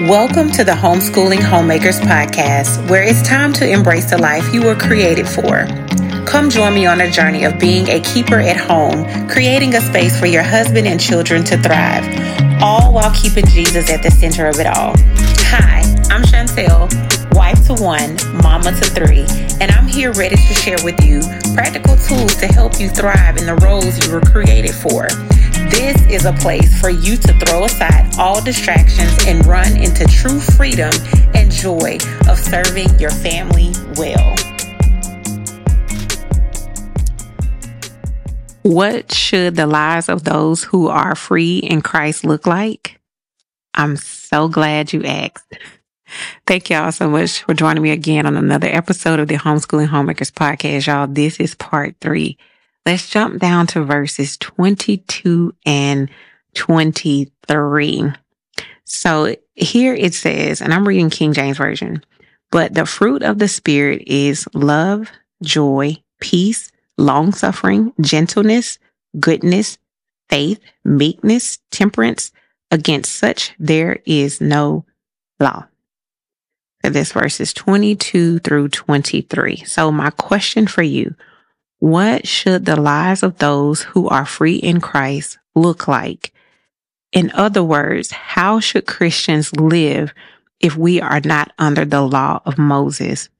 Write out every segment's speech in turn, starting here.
Welcome to the Homeschooling Homemakers Podcast, where it's time to embrace the life you were created for. Come join me on a journey of being a keeper at home, creating a space for your husband and children to thrive, all while keeping Jesus at the center of it all. Hi, to one, mama to three, and I'm here ready to share with you practical tools to help you thrive in the roles you were created for. This is a place for you to throw aside all distractions and run into true freedom and joy of serving your family well. What should the lives of those who are free in Christ look like? I'm so glad you asked. Thank y'all so much for joining me again on another episode of the Homeschooling Homemakers Podcast, y'all. This is part three. Let's jump down to verses 22 and 23. So here it says, and I'm reading King James Version, but the fruit of the Spirit is love, joy, peace, long suffering, gentleness, goodness, faith, meekness, temperance. Against such there is no law. So this verse is 22 through 23. So my question for you, what should the lives of those who are free in Christ look like? In other words, how should Christians live if we are not under the law of Moses?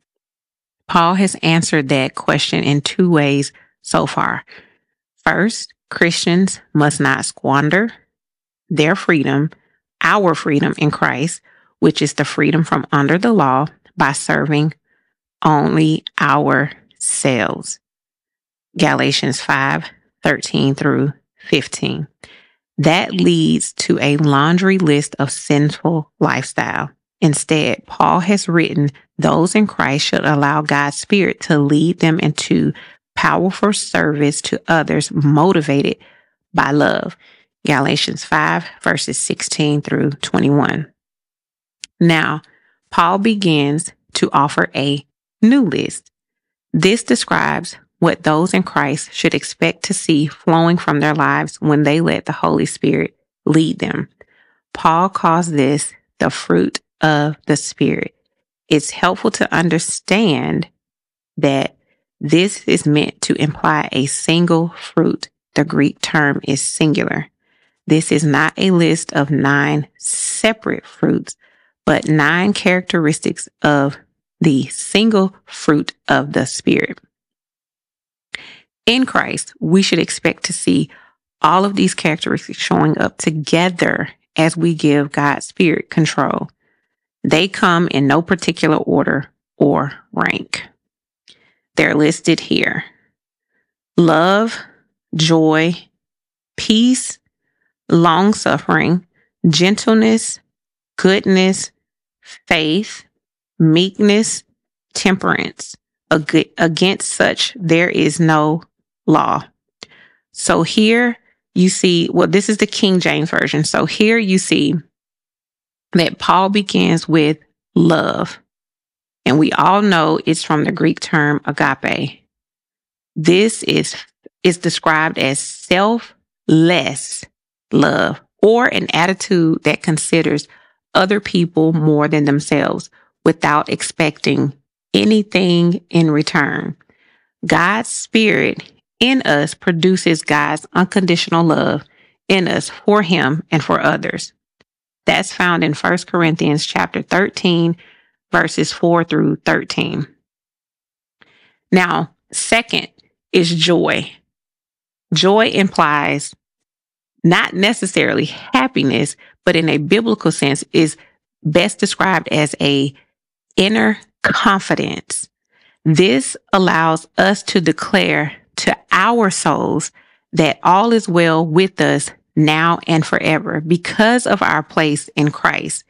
Paul has answered that question in two ways so far. First, Christians must not squander their freedom, our freedom in Christ, which is the freedom from under the law by serving only ourselves. Galatians 5 13 through 15. That leads to a laundry list of sinful lifestyle. Instead, Paul has written those in Christ should allow God's Spirit to lead them into powerful service to others motivated by love. Galatians 5 verses 16 through 21. Now, Paul begins to offer a new list. This describes what those in Christ should expect to see flowing from their lives when they let the Holy Spirit lead them. Paul calls this the fruit of the Spirit. It's helpful to understand that this is meant to imply a single fruit. The Greek term is singular. This is not a list of nine separate fruits, but nine characteristics of the single fruit of the Spirit in Christ, we should expect to see all of these characteristics showing up together as we give God's Spirit control. They come in no particular order or rank. They're listed here love, joy, peace, long suffering, gentleness, goodness, faith, meekness, temperance. Against such, there is no law. So here you see, well, this is the King James Version. So here you see that Paul begins with love. And we all know it's from the Greek term agape. This is, is described as selfless love or an attitude that considers other people more than themselves without expecting anything in return. God's spirit in us produces God's unconditional love in us for him and for others. That's found in 1 Corinthians chapter 13 verses 4 through 13. Now, second is joy. Joy implies not necessarily happiness, but in a biblical sense is best described as a inner confidence. This allows us to declare to our souls that all is well with us now and forever because of our place in Christ.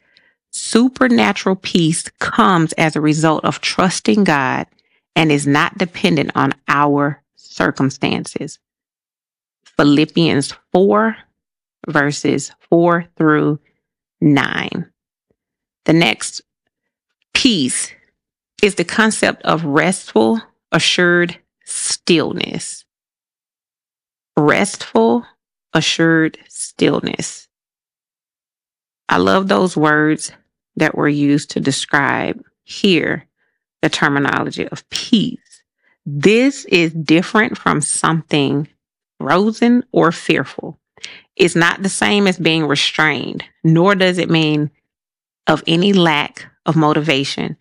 Supernatural peace comes as a result of trusting God and is not dependent on our circumstances. Philippians 4 verses 4 through 9. The next piece is the concept of restful, assured stillness. Restful, assured stillness. I love those words that were used to describe here the terminology of peace. This is different from something frozen or fearful. It's not the same as being restrained, nor does it mean of any lack of motivation.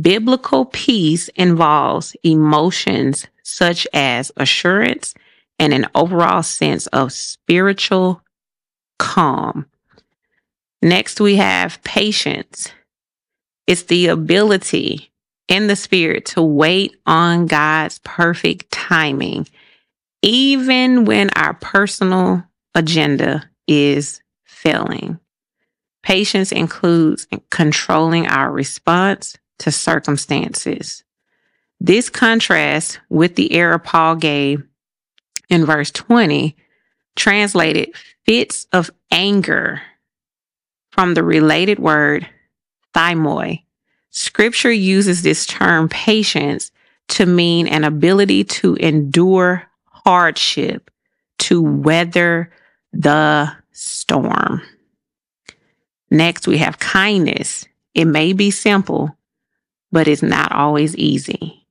Biblical peace involves emotions such as assurance and an overall sense of spiritual calm. Next, we have patience. It's the ability in the spirit to wait on God's perfect timing, even when our personal agenda is failing. Patience includes controlling our response to circumstances. This contrasts with the error Paul gave in verse 20, translated fits of anger from the related word thymoi. Scripture uses this term patience to mean an ability to endure hardship, to weather the storm. Next, we have kindness. It may be simple, but it's not always easy.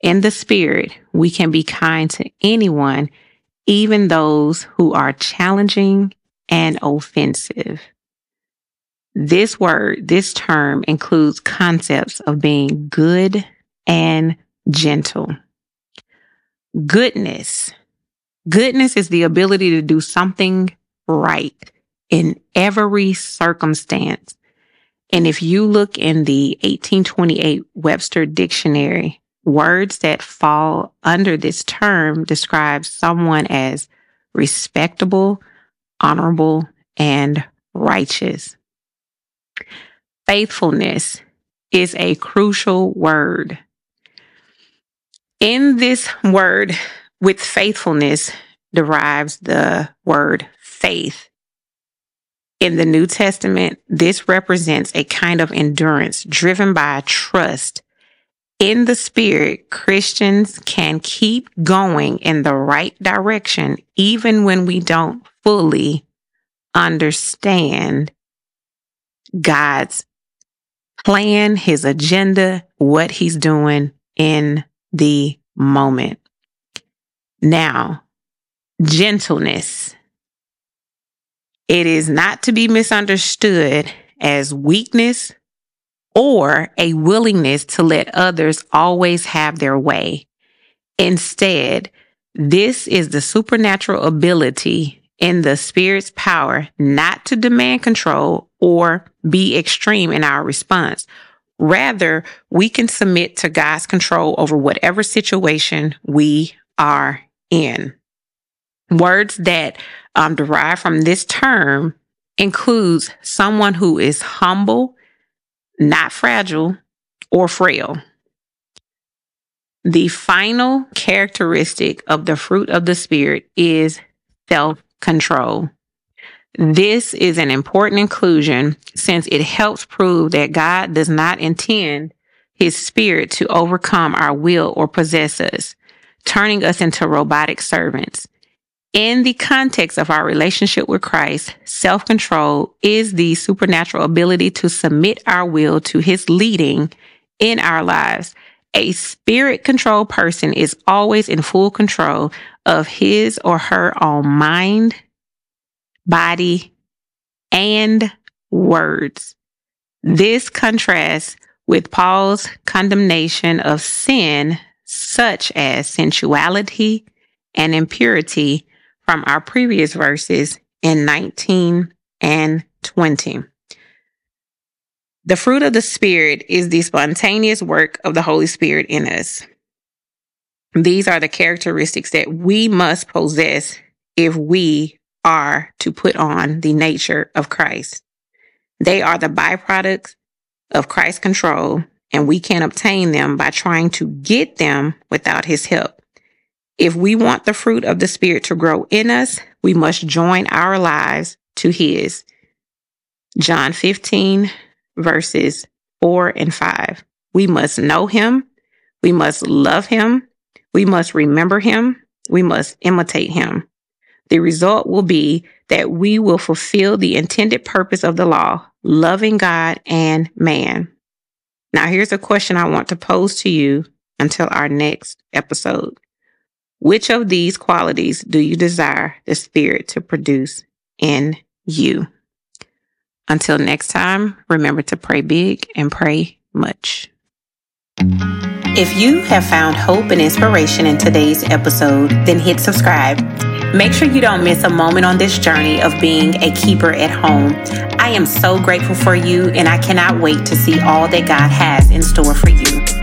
In the spirit, we can be kind to anyone, even those who are challenging and offensive. This word, this term includes concepts of being good and gentle. Goodness. Goodness is the ability to do something right in every circumstance. And if you look in the 1828 Webster Dictionary, words that fall under this term describe someone as respectable, honorable, and righteous. Faithfulness is a crucial word. In this word, with faithfulness derives the word faith. In the New Testament, this represents a kind of endurance driven by trust. In the Spirit, Christians can keep going in the right direction even when we don't fully understand God's plan, His agenda, what He's doing in the moment. Now, gentleness. It is not to be misunderstood as weakness or a willingness to let others always have their way. Instead, this is the supernatural ability in the Spirit's power not to demand control or be extreme in our response. Rather, we can submit to God's control over whatever situation we are in. Words that um, from this term includes someone who is humble, not fragile, or frail. The final characteristic of the fruit of the Spirit is self control. This is an important inclusion since it helps prove that God does not intend his spirit to overcome our will or possess us, turning us into robotic servants. In the context of our relationship with Christ, self control is the supernatural ability to submit our will to his leading in our lives. A spirit controlled person is always in full control of his or her own mind, body, and words. This contrasts with Paul's condemnation of sin, such as sensuality and impurity, from our previous verses in 19 and 20. The fruit of the Spirit is the spontaneous work of the Holy Spirit in us. These are the characteristics that we must possess if we are to put on the nature of Christ. They are the byproducts of Christ's control, and we can obtain them by trying to get them without his help. If we want the fruit of the Spirit to grow in us, we must join our lives to His. John 15, verses 4 and 5. We must know Him. We must love Him. We must remember Him. We must imitate Him. The result will be that we will fulfill the intended purpose of the law, loving God and man. Now, here's a question I want to pose to you until our next episode. Which of these qualities do you desire the Spirit to produce in you? Until next time, remember to pray big and pray much. If you have found hope and inspiration in today's episode, then hit subscribe. Make sure you don't miss a moment on this journey of being a keeper at home. I am so grateful for you, and I cannot wait to see all that God has in store for you.